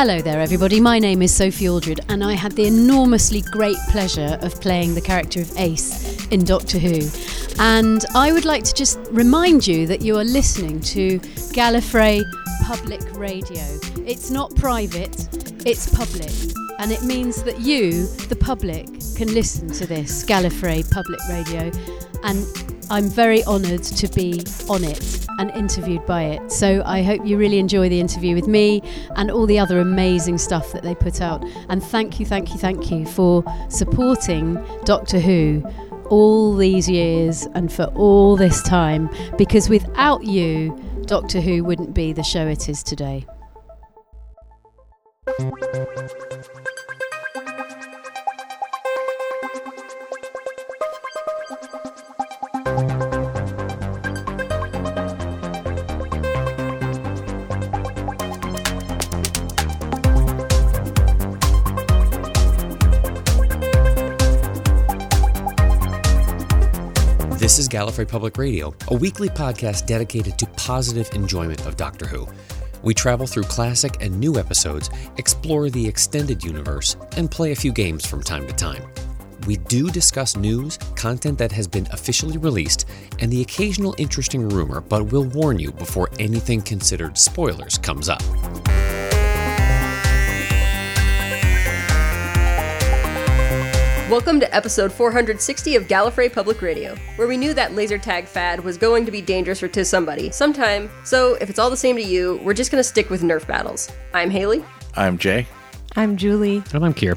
Hello there, everybody. My name is Sophie Aldred, and I had the enormously great pleasure of playing the character of Ace in Doctor Who. And I would like to just remind you that you are listening to Gallifrey Public Radio. It's not private, it's public. And it means that you, the public, can listen to this Gallifrey Public Radio. And I'm very honoured to be on it and interviewed by it. So I hope you really enjoy the interview with me and all the other amazing stuff that they put out. And thank you, thank you, thank you for supporting Doctor Who all these years and for all this time because without you, Doctor Who wouldn't be the show it is today. This is Gallifrey Public Radio, a weekly podcast dedicated to positive enjoyment of Doctor Who. We travel through classic and new episodes, explore the extended universe, and play a few games from time to time. We do discuss news, content that has been officially released, and the occasional interesting rumor, but we'll warn you before anything considered spoilers comes up. Welcome to episode 460 of Gallifrey Public Radio, where we knew that laser tag fad was going to be dangerous for to somebody sometime, so if it's all the same to you, we're just gonna stick with Nerf battles. I'm Haley. I'm Jay. I'm Julie. And I'm Kier.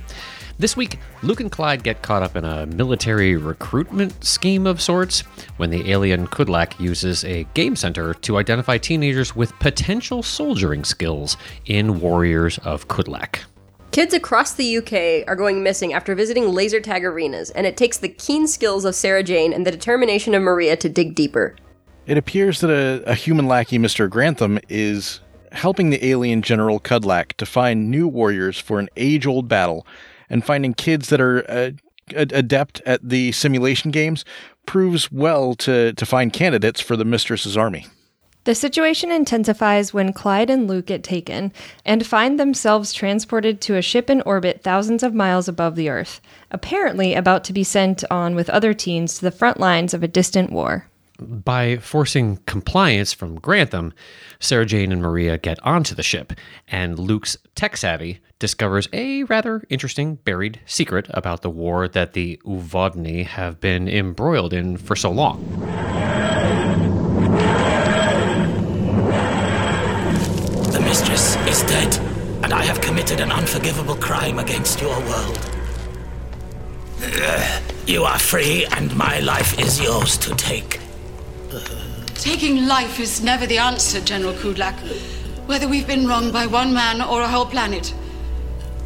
This week, Luke and Clyde get caught up in a military recruitment scheme of sorts when the alien Kudlak uses a game center to identify teenagers with potential soldiering skills in Warriors of Kudlak. Kids across the UK are going missing after visiting laser tag arenas, and it takes the keen skills of Sarah Jane and the determination of Maria to dig deeper. It appears that a, a human lackey, Mr. Grantham, is helping the alien General Kudlak to find new warriors for an age old battle, and finding kids that are uh, adept at the simulation games proves well to, to find candidates for the Mistress's army. The situation intensifies when Clyde and Luke get taken and find themselves transported to a ship in orbit thousands of miles above the Earth, apparently about to be sent on with other teens to the front lines of a distant war. By forcing compliance from Grantham, Sarah Jane and Maria get onto the ship, and Luke's tech savvy discovers a rather interesting buried secret about the war that the Uvodni have been embroiled in for so long. Mistress is dead, and I have committed an unforgivable crime against your world. You are free, and my life is yours to take. Taking life is never the answer, General Kudlak. Whether we've been wronged by one man or a whole planet,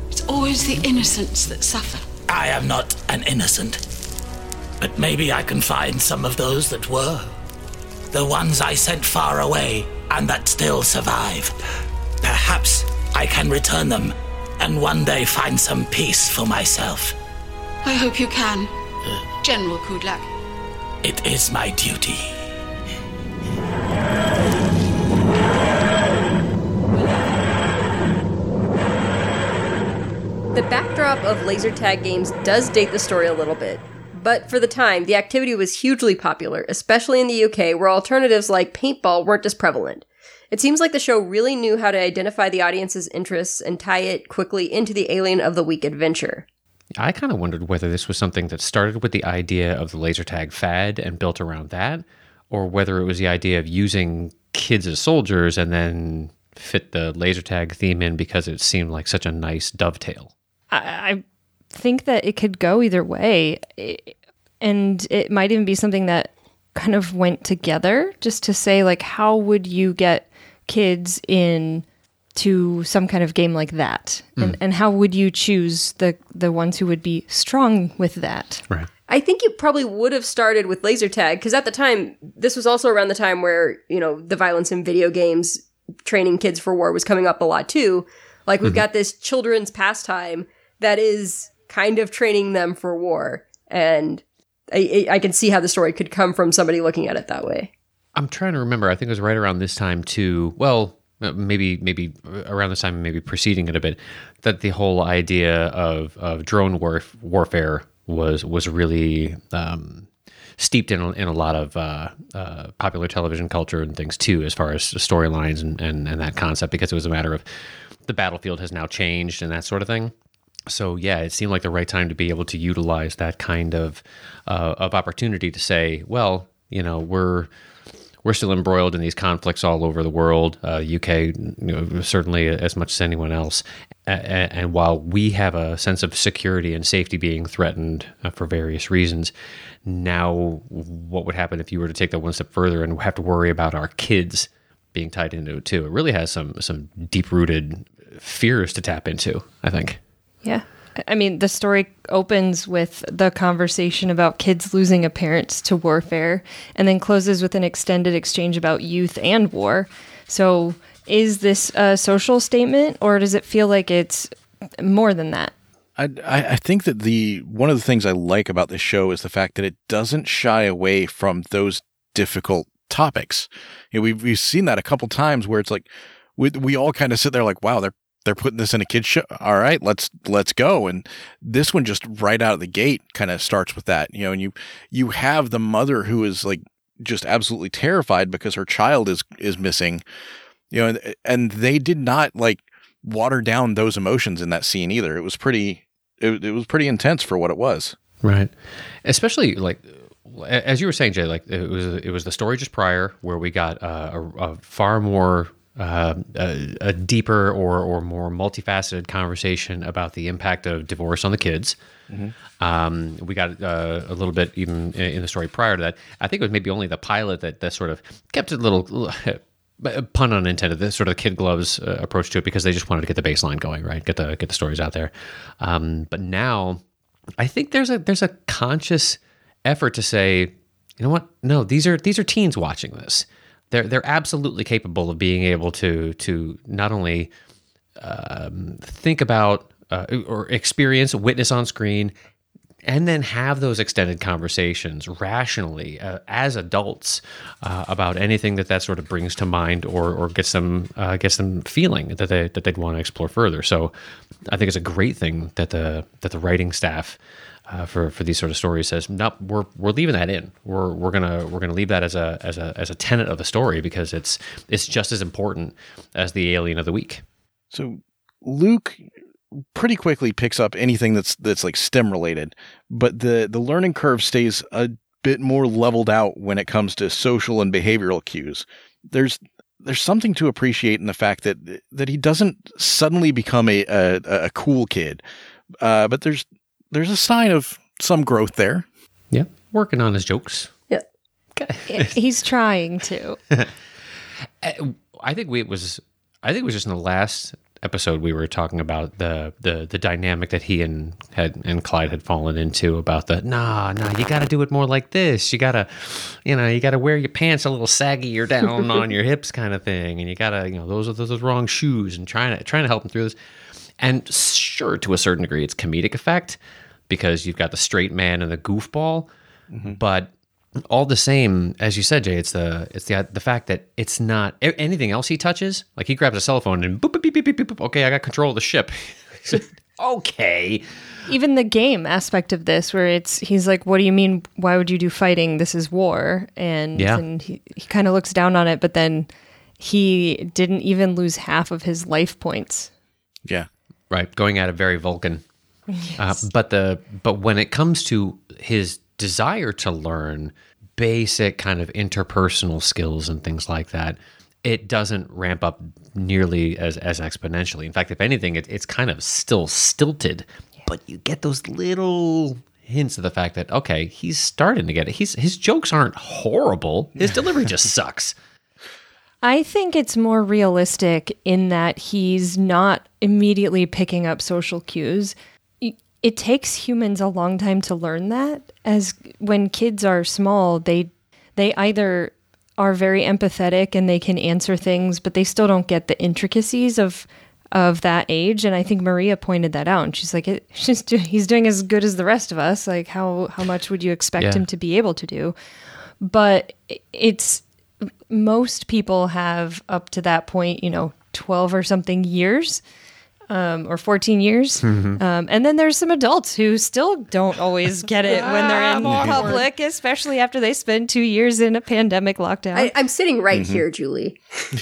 it's always the innocents that suffer. I am not an innocent. But maybe I can find some of those that were. The ones I sent far away and that still survive. Perhaps I can return them and one day find some peace for myself. I hope you can, uh. General Kudlak. It is my duty. The backdrop of laser tag games does date the story a little bit. But for the time, the activity was hugely popular, especially in the UK, where alternatives like paintball weren't as prevalent. It seems like the show really knew how to identify the audience's interests and tie it quickly into the Alien of the Week adventure. I kind of wondered whether this was something that started with the idea of the laser tag fad and built around that, or whether it was the idea of using kids as soldiers and then fit the laser tag theme in because it seemed like such a nice dovetail. I, I think that it could go either way. It- and it might even be something that kind of went together just to say, like, how would you get kids in to some kind of game like that? And, hmm. and how would you choose the, the ones who would be strong with that? Right. I think you probably would have started with laser tag because at the time, this was also around the time where, you know, the violence in video games training kids for war was coming up a lot too. Like we've mm-hmm. got this children's pastime that is kind of training them for war. And I, I I can see how the story could come from somebody looking at it that way. I'm trying to remember. I think it was right around this time too. Well, uh, maybe maybe around this time, maybe preceding it a bit, that the whole idea of of drone warf- warfare was was really um, steeped in in a lot of uh, uh, popular television culture and things too, as far as storylines and, and and that concept, because it was a matter of the battlefield has now changed and that sort of thing. So yeah, it seemed like the right time to be able to utilize that kind of uh, of opportunity to say, well, you know, we're we're still embroiled in these conflicts all over the world. Uh, UK, you know, certainly as much as anyone else. And, and while we have a sense of security and safety being threatened uh, for various reasons, now what would happen if you were to take that one step further and have to worry about our kids being tied into it too? It really has some some deep rooted fears to tap into. I think. Yeah. I mean, the story opens with the conversation about kids losing a parent to warfare and then closes with an extended exchange about youth and war. So, is this a social statement or does it feel like it's more than that? I, I think that the one of the things I like about this show is the fact that it doesn't shy away from those difficult topics. You know, we've we've seen that a couple times where it's like we we all kind of sit there like, wow, they're they're putting this in a kid's show. All right, let's let's go. And this one just right out of the gate kind of starts with that. You know, and you you have the mother who is like just absolutely terrified because her child is is missing. You know, and and they did not like water down those emotions in that scene either. It was pretty it, it was pretty intense for what it was. Right. Especially like as you were saying, Jay, like it was it was the story just prior where we got uh, a, a, far more uh, a, a, deeper or or more multifaceted conversation about the impact of divorce on the kids. Mm-hmm. Um, we got uh, a little bit even in the story prior to that. I think it was maybe only the pilot that that sort of kept it a little. pun unintended, the sort of kid gloves uh, approach to it because they just wanted to get the baseline going, right? Get the get the stories out there. Um, but now, I think there's a there's a conscious effort to say, you know what? No, these are these are teens watching this they're they're absolutely capable of being able to to not only um, think about uh, or experience, witness on screen, and then have those extended conversations rationally uh, as adults uh, about anything that that sort of brings to mind or or gets them uh, gets them feeling that they that they'd want to explore further. So, I think it's a great thing that the that the writing staff uh, for for these sort of stories says nope we're we're leaving that in. We're we're gonna we're gonna leave that as a as a as a tenet of the story because it's it's just as important as the alien of the week. So luke pretty quickly picks up anything that's that's like stem related but the the learning curve stays a bit more leveled out when it comes to social and behavioral cues. There's there's something to appreciate in the fact that that he doesn't suddenly become a a, a cool kid uh, but there's there's a sign of some growth there. Yeah, working on his jokes. Yeah, he's trying to. Uh, I think we it was. I think it was just in the last episode we were talking about the the the dynamic that he and had and Clyde had fallen into about the nah nah you got to do it more like this you got to you know you got to wear your pants a little saggier down on your hips kind of thing and you got to you know those are those are wrong shoes and trying to trying to help him through this and sure, to a certain degree, it's comedic effect because you've got the straight man and the goofball. Mm-hmm. But all the same, as you said, Jay, it's the it's the the fact that it's not anything else he touches. Like he grabs a cell phone and boop, boop, beep, beep, beep, okay, I got control of the ship. okay. Even the game aspect of this, where it's he's like, "What do you mean? Why would you do fighting? This is war." And yeah. and he, he kind of looks down on it, but then he didn't even lose half of his life points. Yeah right? Going at it very Vulcan. Yes. Uh, but the but when it comes to his desire to learn basic kind of interpersonal skills and things like that, it doesn't ramp up nearly as as exponentially. In fact, if anything, it, it's kind of still stilted. Yeah. But you get those little hints of the fact that okay, he's starting to get it. He's his jokes aren't horrible. His delivery just sucks. I think it's more realistic in that he's not immediately picking up social cues. It takes humans a long time to learn that. As when kids are small, they they either are very empathetic and they can answer things, but they still don't get the intricacies of of that age. And I think Maria pointed that out. And she's like, it, she's do, he's doing as good as the rest of us. Like, how how much would you expect yeah. him to be able to do? But it's most people have up to that point, you know, 12 or something years. Um, or 14 years. Um, and then there's some adults who still don't always get it when they're in public, especially after they spend two years in a pandemic lockdown. I, I'm sitting right here, Julie.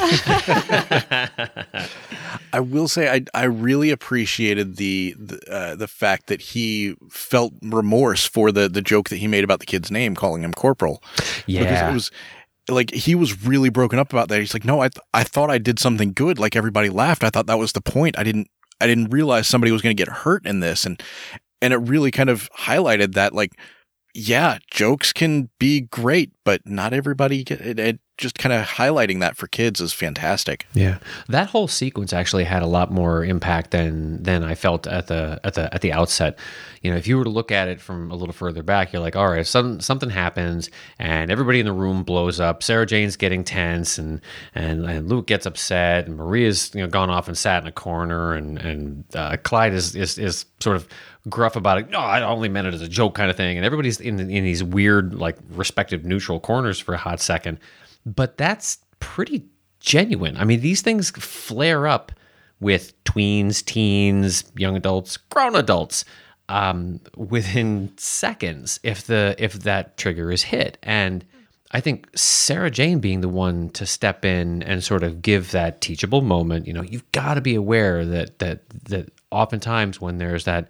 I will say I I really appreciated the the, uh, the fact that he felt remorse for the the joke that he made about the kid's name, calling him Corporal. Yeah, because it was like he was really broken up about that. He's like, no, I th- I thought I did something good. Like everybody laughed. I thought that was the point. I didn't I didn't realize somebody was going to get hurt in this, and and it really kind of highlighted that like. Yeah, jokes can be great, but not everybody get it. it just kind of highlighting that for kids is fantastic. Yeah, that whole sequence actually had a lot more impact than than I felt at the at the at the outset. You know, if you were to look at it from a little further back, you're like, all right, some, something happens and everybody in the room blows up. Sarah Jane's getting tense, and and, and Luke gets upset, and Maria's you know gone off and sat in a corner, and and uh, Clyde is, is is sort of gruff about it. No, I only meant it as a joke, kind of thing. And everybody's in in these weird like respective neutral corners for a hot second. But that's pretty genuine. I mean, these things flare up with tweens, teens, young adults, grown adults um, within seconds if the if that trigger is hit. And I think Sarah Jane being the one to step in and sort of give that teachable moment, you know, you've got to be aware that that that oftentimes when there's that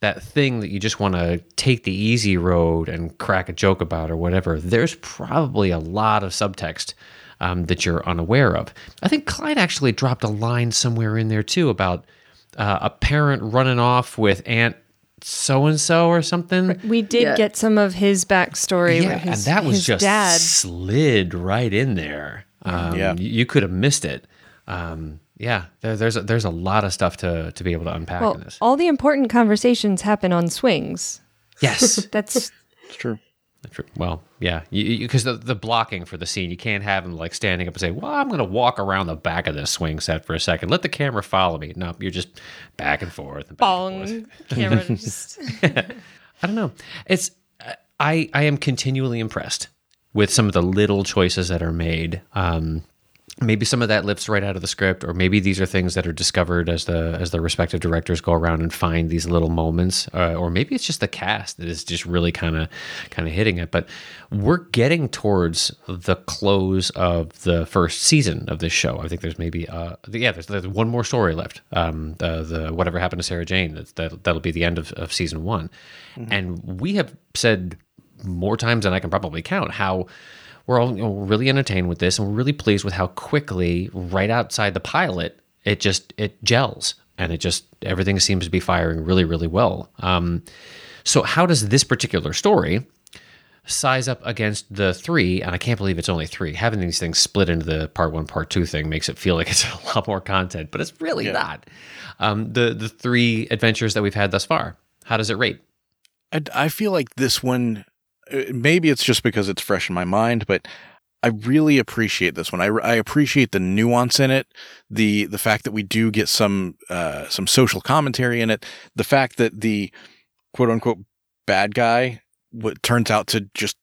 that thing that you just want to take the easy road and crack a joke about or whatever, there's probably a lot of subtext um, that you're unaware of. I think Clyde actually dropped a line somewhere in there too about uh, a parent running off with Aunt so and so or something. we did Yeah. get some of his backstory. Yeah, where his, and that was just dad. slid right in there. Um, Yeah. you, you could have missed it. Um, yeah, there, there's a, there's a lot of stuff to to be able to unpack Well, in this. all the important conversations happen on swings. Yes, That's It's true. True. Well, yeah, because the, the blocking for the scene, you can't have him like standing up and say, "Well, I'm going to walk around the back of this swing set for a second. Let the camera follow me." No, you're just back and forth. And back and forth. bong. Camera just I don't know. It's I I am continually impressed with some of the little choices that are made. Um, maybe some of that lifts right out of the script, or maybe these are things that are discovered as the as the respective directors go around and find these little moments, uh, or maybe it's just the cast that is just really kind of kind of hitting it. But we're getting towards the close of the first season of this show. I think there's maybe uh yeah there's, there's one more story left. Um, the the whatever happened to Sarah Jane that that'll be the end of, of season one, and we have said more times than I can probably count how we're all you know, really entertained with this and we're really pleased with how quickly right outside the pilot it just it gels and it just everything seems to be firing really really well. Um, so how does this particular story size up against the three and i can't believe it's only three. Having these things split into the part one part two thing makes it feel like it's a lot more content but it's really not. Um, the the three adventures that we've had thus far how does it rate? I, I feel like this one, maybe it's just because it's fresh in my mind, but I really appreciate this one. I, I appreciate the nuance in it, the the fact that we do get some uh, some social commentary in it, the fact that the quote unquote bad guy what turns out to just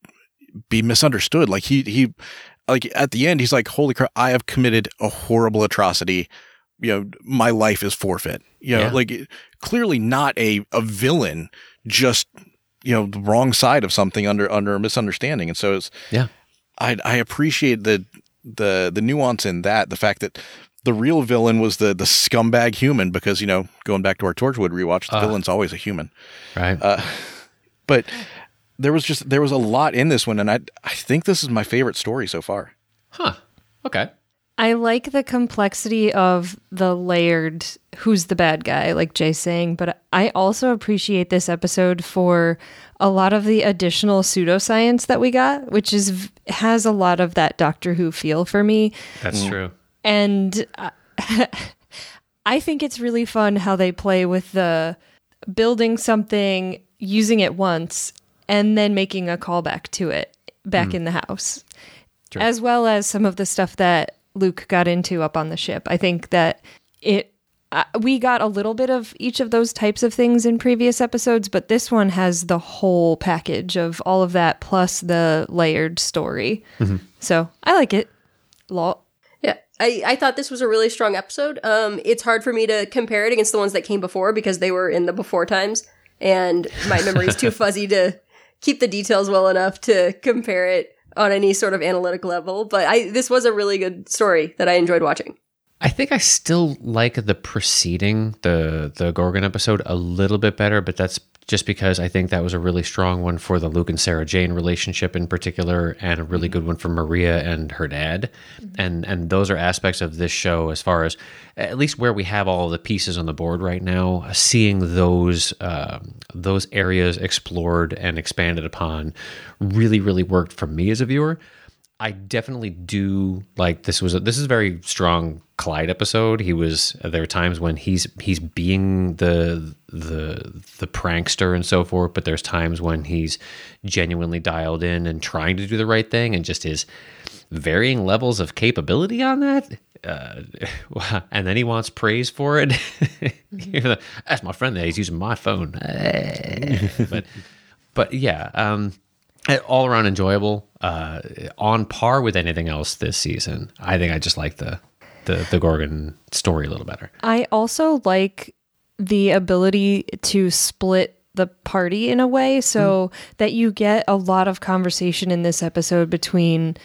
be misunderstood. Like he he like at the end he's like, "Holy crap! I have committed a horrible atrocity." You know, my life is forfeit. You know, Yeah. like clearly not a a villain, just you know the wrong side of something under under a misunderstanding. And so it's yeah I I appreciate the the the nuance in that, the fact that the real villain was the the scumbag human because you know going back to our Torchwood rewatch, the uh-huh. villain's always a human. right uh, But there was just there was a lot in this one, and I I think this is my favorite story so far. huh okay I like the complexity of the layered who's the bad guy, like Jay's saying, but I also appreciate this episode for a lot of the additional pseudoscience that we got, which is has a lot of that Doctor Who feel for me. that's true And uh, I think it's really fun how they play with the building something, using it once, and then making a callback to it back in the house. As well as some of the stuff that Luke got into up on the ship. I think that it uh, we got a little bit of each of those types of things in previous episodes, but this one has the whole package of all of that plus the layered story. So I like it. A lot. Yeah, I, I thought this was a really strong episode. Um, it's hard for me to compare it against the ones that came before because they were in the before times, and my memory is too fuzzy to keep the details well enough to compare it on any sort of analytic level. But I this was a really good story that I enjoyed watching. I think I still like the preceding the the Gorgon episode a little bit better, but that's just because I think that was a really strong one for the Luke and Sarah Jane relationship in particular, and a really mm-hmm. good one for Maria and her dad, mm-hmm. and and those are aspects of this show as far as at least where we have all the pieces on the board right now. Uh, seeing those um, those areas explored and expanded upon really really worked for me as a viewer. I definitely do like this was a, this is a very strong Clyde episode. He was there are times when he's he's being the the the prankster and so forth, but there's times when he's genuinely dialed in and trying to do the right thing and just his varying levels of capability on that. Uh, and then he wants praise for it. That's my friend there. He's using my phone. but but yeah, um, all around enjoyable. Uh, on par with anything else this season. I think I just like the the the Gorgon story a little better. I also like the ability to split the party in a way so that you get a lot of conversation in this episode between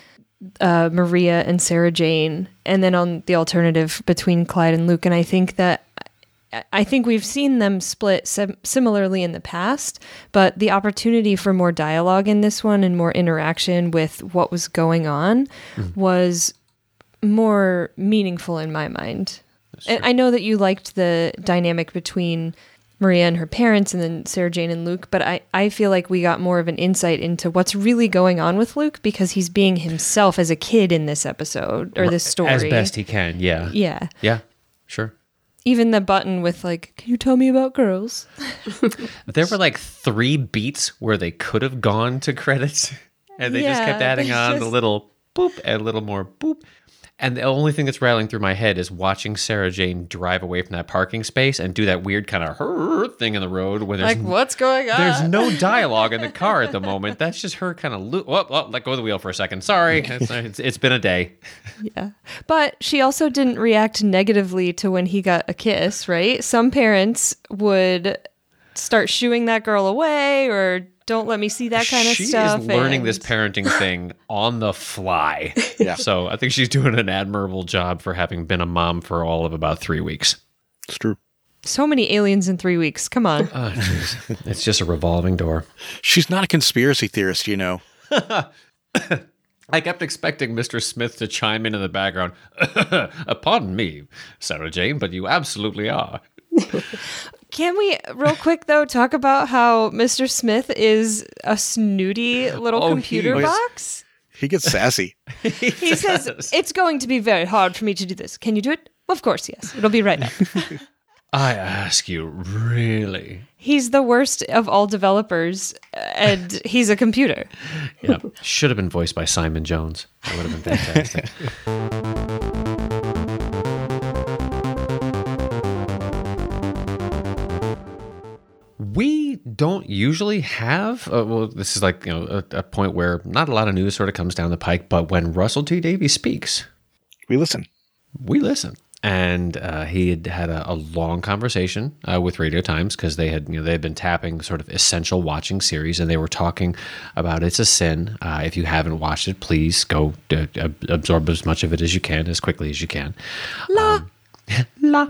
uh, Maria and Sarah Jane, and then on the alternative between Clyde and Luke. And I think that I think we've seen them split sim- similarly in the past, but the opportunity for more dialogue in this one and more interaction with what was going on mm-hmm. was more meaningful in my mind. And I know that you liked the dynamic between Maria and her parents and then Sarah Jane and Luke, but I, I feel like we got more of an insight into what's really going on with Luke because he's being himself as a kid in this episode or this story. as best he can. Yeah, yeah. yeah, sure. Even the button with like, can you tell me about girls? There were like three beats where they could have gone to credits, and they just kept adding on the little boop and a little more boop. And the only thing that's rattling through my head is watching Sarah Jane drive away from that parking space and do that weird kind of her thing in the road when there's what's going on? there's no dialogue in the car at the moment. That's just her kind of lo- oh, oh, let go of the wheel for a second. Sorry, it's, it's, it's been a day. Yeah. But she also didn't react negatively to when he got a kiss, right? Some parents would start shooing that girl away or don't let me see that kind of stuff. she stuff. is learning and- this parenting thing on the fly. Yeah. So I think she's doing an admirable job for having been a mom for all of about three weeks. It's true. So many aliens in three weeks. Come on. Oh, it's just a revolving door. She's not a conspiracy theorist, you know. I kept expecting Mr. Smith to chime in in the background. "Uh, Pardon me, Sarah Jane, but you absolutely are. Can we, real quick though, talk about how Mr. Smith is a snooty little Oh, computer is. box? He gets sassy. He says, It's going to be very hard for me to do this. Can you do it? Of course, yes. It'll be right up. I ask you, really? He's the worst of all developers, and he's a computer. Yeah. Should have been voiced by Simon Jones. That would have been fantastic. Don't usually have uh, well this is like you know a, a point where not a lot of news sort of comes down the pike but when russell t davies speaks We listen. we listen. And uh, he had had a, a long conversation uh, with Radio Times because they had you know they had been tapping sort of essential watching series, and they were talking about It's a Sin. Uh, if you haven't watched it, please go uh, absorb as much of it as you can, as quickly as you can. La, la.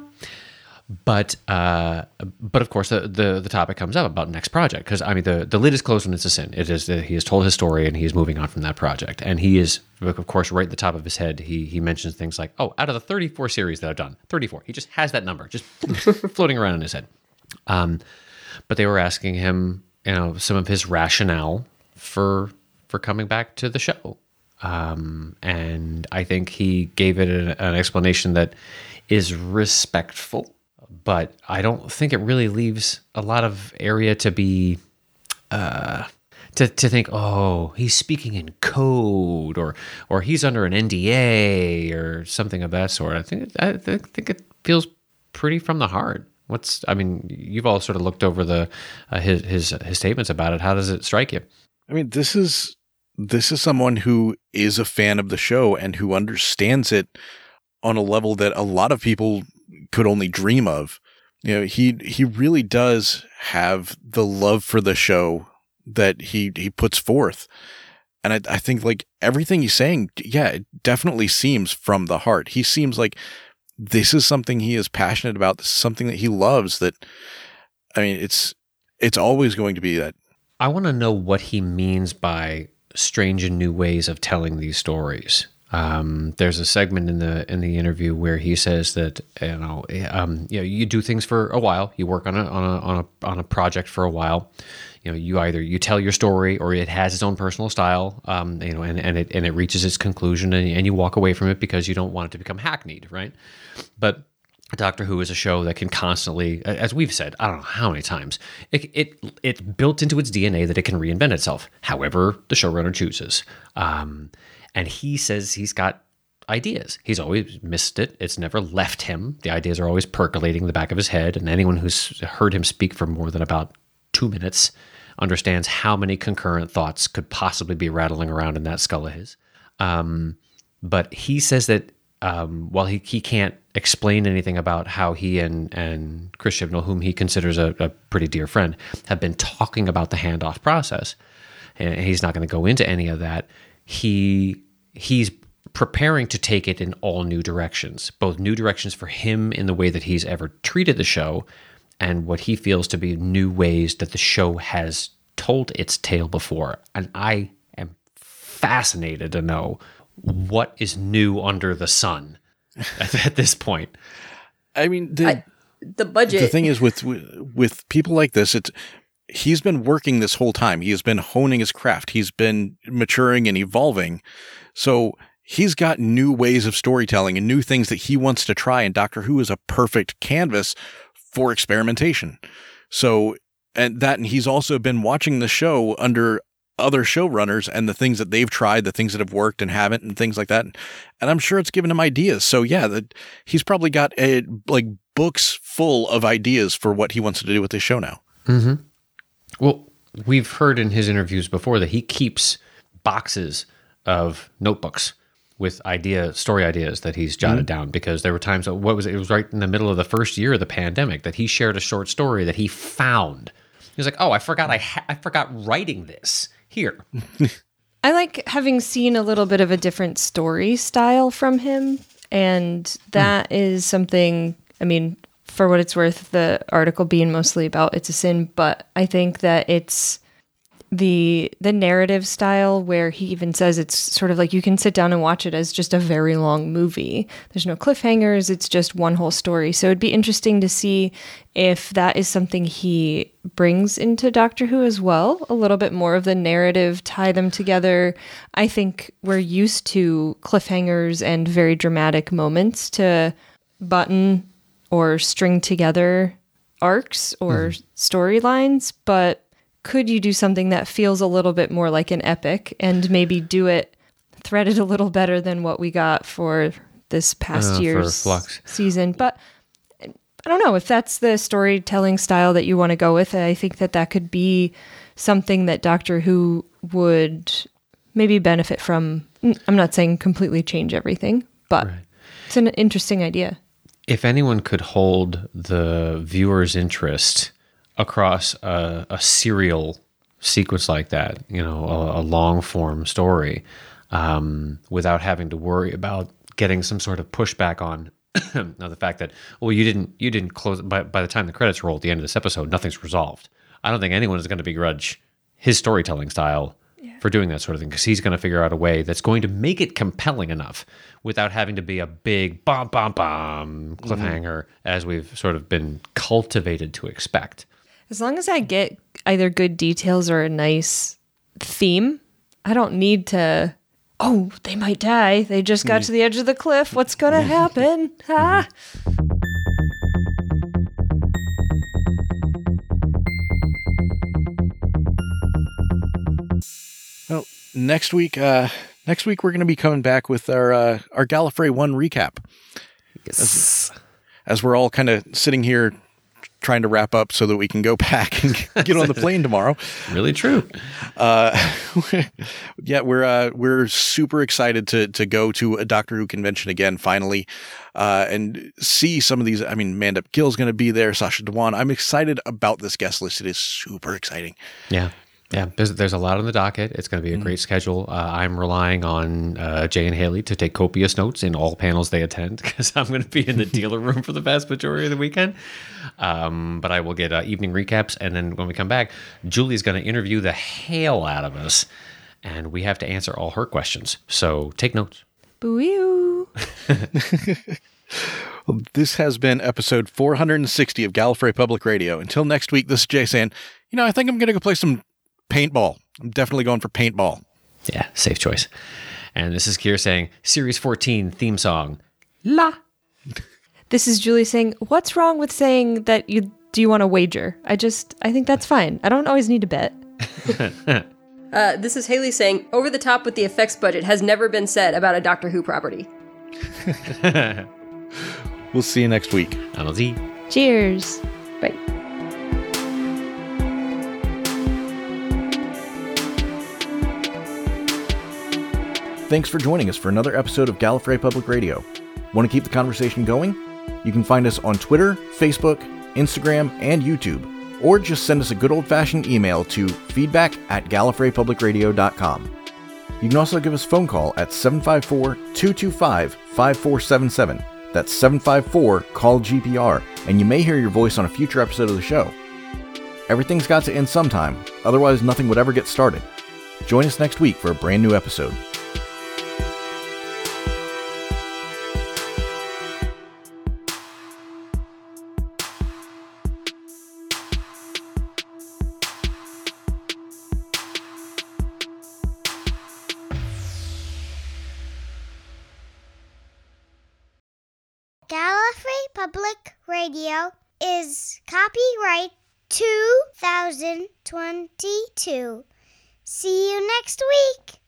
But uh, but of course the, the the topic comes up about next project because I mean the the lid is closed when it's a sin. It is he has told his story and he is moving on from that project. And he is of course right at the top of his head. He he mentions things like oh out of the thirty four series that I've done, thirty four. He just has that number just floating around in his head. Um, but they were asking him you know some of his rationale for for coming back to the show. Um, and I think he gave it an, an explanation that is respectful, but I don't think it really leaves a lot of area to be uh, to to think, oh, he's speaking in code, or or he's under an NDA, or something of that sort. I think I think, it feels pretty from the heart. What's I mean, you've all sort of looked over the uh, his his his statements about it. How does it strike you? I mean, this is this is someone who is a fan of the show and who understands it on a level that a lot of people could only dream of. You know, he he really does have the love for the show that he he puts forth. And I, I think like everything he's saying, yeah, it definitely seems from the heart. He seems like this is something he is passionate about. This is something that he loves. That I mean, it's it's always going to be that. I want to know what he means by strange and new ways of telling these stories. Um, there's a segment in the in the interview where he says that you know um, you know you do things for a while, you work on a on a on a on a project for a while. You know, you either you tell your story or it has its own personal style. Um, you know, and, and it and it reaches its conclusion, and, and you walk away from it because you don't want it to become hackneyed, right? But Doctor Who is a show that can constantly, as we've said, I don't know how many times, it it it's built into its DNA that it can reinvent itself, however the showrunner chooses. Um, and he says he's got ideas. He's always missed it. It's never left him. The ideas are always percolating in the back of his head. And anyone who's heard him speak for more than about two minutes understands how many concurrent thoughts could possibly be rattling around in that skull of his. Um, but he says that um, while he, he can't explain anything about how he and, and Chris Chibnall, whom he considers a, a pretty dear friend, have been talking about the handoff process, and he's not going to go into any of that he he's preparing to take it in all new directions, both new directions for him in the way that he's ever treated the show and what he feels to be new ways that the show has told its tale before. And I am fascinated to know what is new under the sun at, this point. I mean, the, I, the budget. The thing is with with people like this, it's he's been working this whole time. He has been honing his craft. He's been maturing and evolving. So he's got new ways of storytelling and new things that he wants to try. And Doctor Who is a perfect canvas for experimentation. So, and that, and he's also been watching the show under other showrunners and the things that they've tried, the things that have worked and haven't, and things like that. And I'm sure it's given him ideas. So yeah, that he's probably got a like books full of ideas for what he wants to do with this show now. Mm-hmm. Well, we've heard in his interviews before that he keeps boxes of notebooks with idea story ideas that he's jotted mm-hmm. down because there were times what was it? it was right in the middle of the first year of the pandemic that he shared a short story that he found. He was like, "Oh, I forgot I ha- I forgot writing this here." I like having seen a little bit of a different story style from him and that mm. is something I mean, for what it's worth, the article being mostly about it's a sin, but I think that it's the the narrative style where he even says it's sort of like you can sit down and watch it as just a very long movie. There's no cliffhangers, it's just one whole story. So it'd be interesting to see if that is something he brings into Doctor Who as well, a little bit more of the narrative, tie them together. I think we're used to cliffhangers and very dramatic moments to button or string together arcs or mm. storylines, but could you do something that feels a little bit more like an epic and maybe do it threaded a little better than what we got for this past uh, year's season? But I don't know if that's the storytelling style that you want to go with. I think that that could be something that Doctor Who would maybe benefit from. I'm not saying completely change everything, but right. it's an interesting idea if anyone could hold the viewer's interest across a, a serial sequence like that, you know, a, a long form story, um, without having to worry about getting some sort of pushback on now the fact that well you didn't you didn't close by by the time the credits roll at the end of this episode nothing's resolved. I don't think anyone is going to begrudge his storytelling style for doing that sort of thing because he's going to figure out a way that's going to make it compelling enough without having to be a big bomb bomb bomb cliffhanger mm-hmm. as we've sort of been cultivated to expect. As long as I get either good details or a nice theme, I don't need to oh, they might die. They just got mm. to the edge of the cliff. What's going to happen? Ah. Next week, uh, next week we're going to be coming back with our uh, our Gallifrey One recap. Yes. As, as we're all kind of sitting here trying to wrap up so that we can go back and get on the plane tomorrow. Really true. Uh, yeah, we're uh, we're super excited to to go to a Doctor Who convention again finally, uh, and see some of these. I mean, Mandip Gill's going to be there. Sacha Dhawan. I'm excited about this guest list. It is super exciting. Yeah. Yeah, there's, there's a lot on the docket. It's going to be a great schedule. Uh, I'm relying on uh, Jay and Haley to take copious notes in all panels they attend because I'm going to be in the dealer room for the vast majority of the weekend. Um, but I will get uh, evening recaps. And then when we come back, Julie's going to interview the hell out of us. And we have to answer all her questions. So take notes. Boo Well, this has been episode 460 of Gallifrey Public Radio. Until next week, this is Jay saying, you know, I think I'm going to go play some paintball. I'm definitely going for paintball. Yeah, safe choice. And this is Kier saying, Series 14 theme song. La. This is Julie saying, "What's wrong with saying that you do you want to wager?" I just I think that's fine. I don't always need to bet. Uh, this is Haley saying, over the top with the effects budget has never been said about a Doctor Who property. We'll see you next week. Donald Z. Cheers. Thanks for joining us for another episode of Gallifrey Public Radio. Want to keep the conversation going? You can find us on Twitter, Facebook, Instagram, and YouTube, or just send us a good old fashioned email to feedback at gallifreypublicradio.com. You can also give us a phone call at 754 225 5477. That's 754 Call GPR, and you may hear your voice on a future episode of the show. Everything's got to end sometime, otherwise, nothing would ever get started. Join us next week for a brand new episode. Is copyright 2022. See you next week.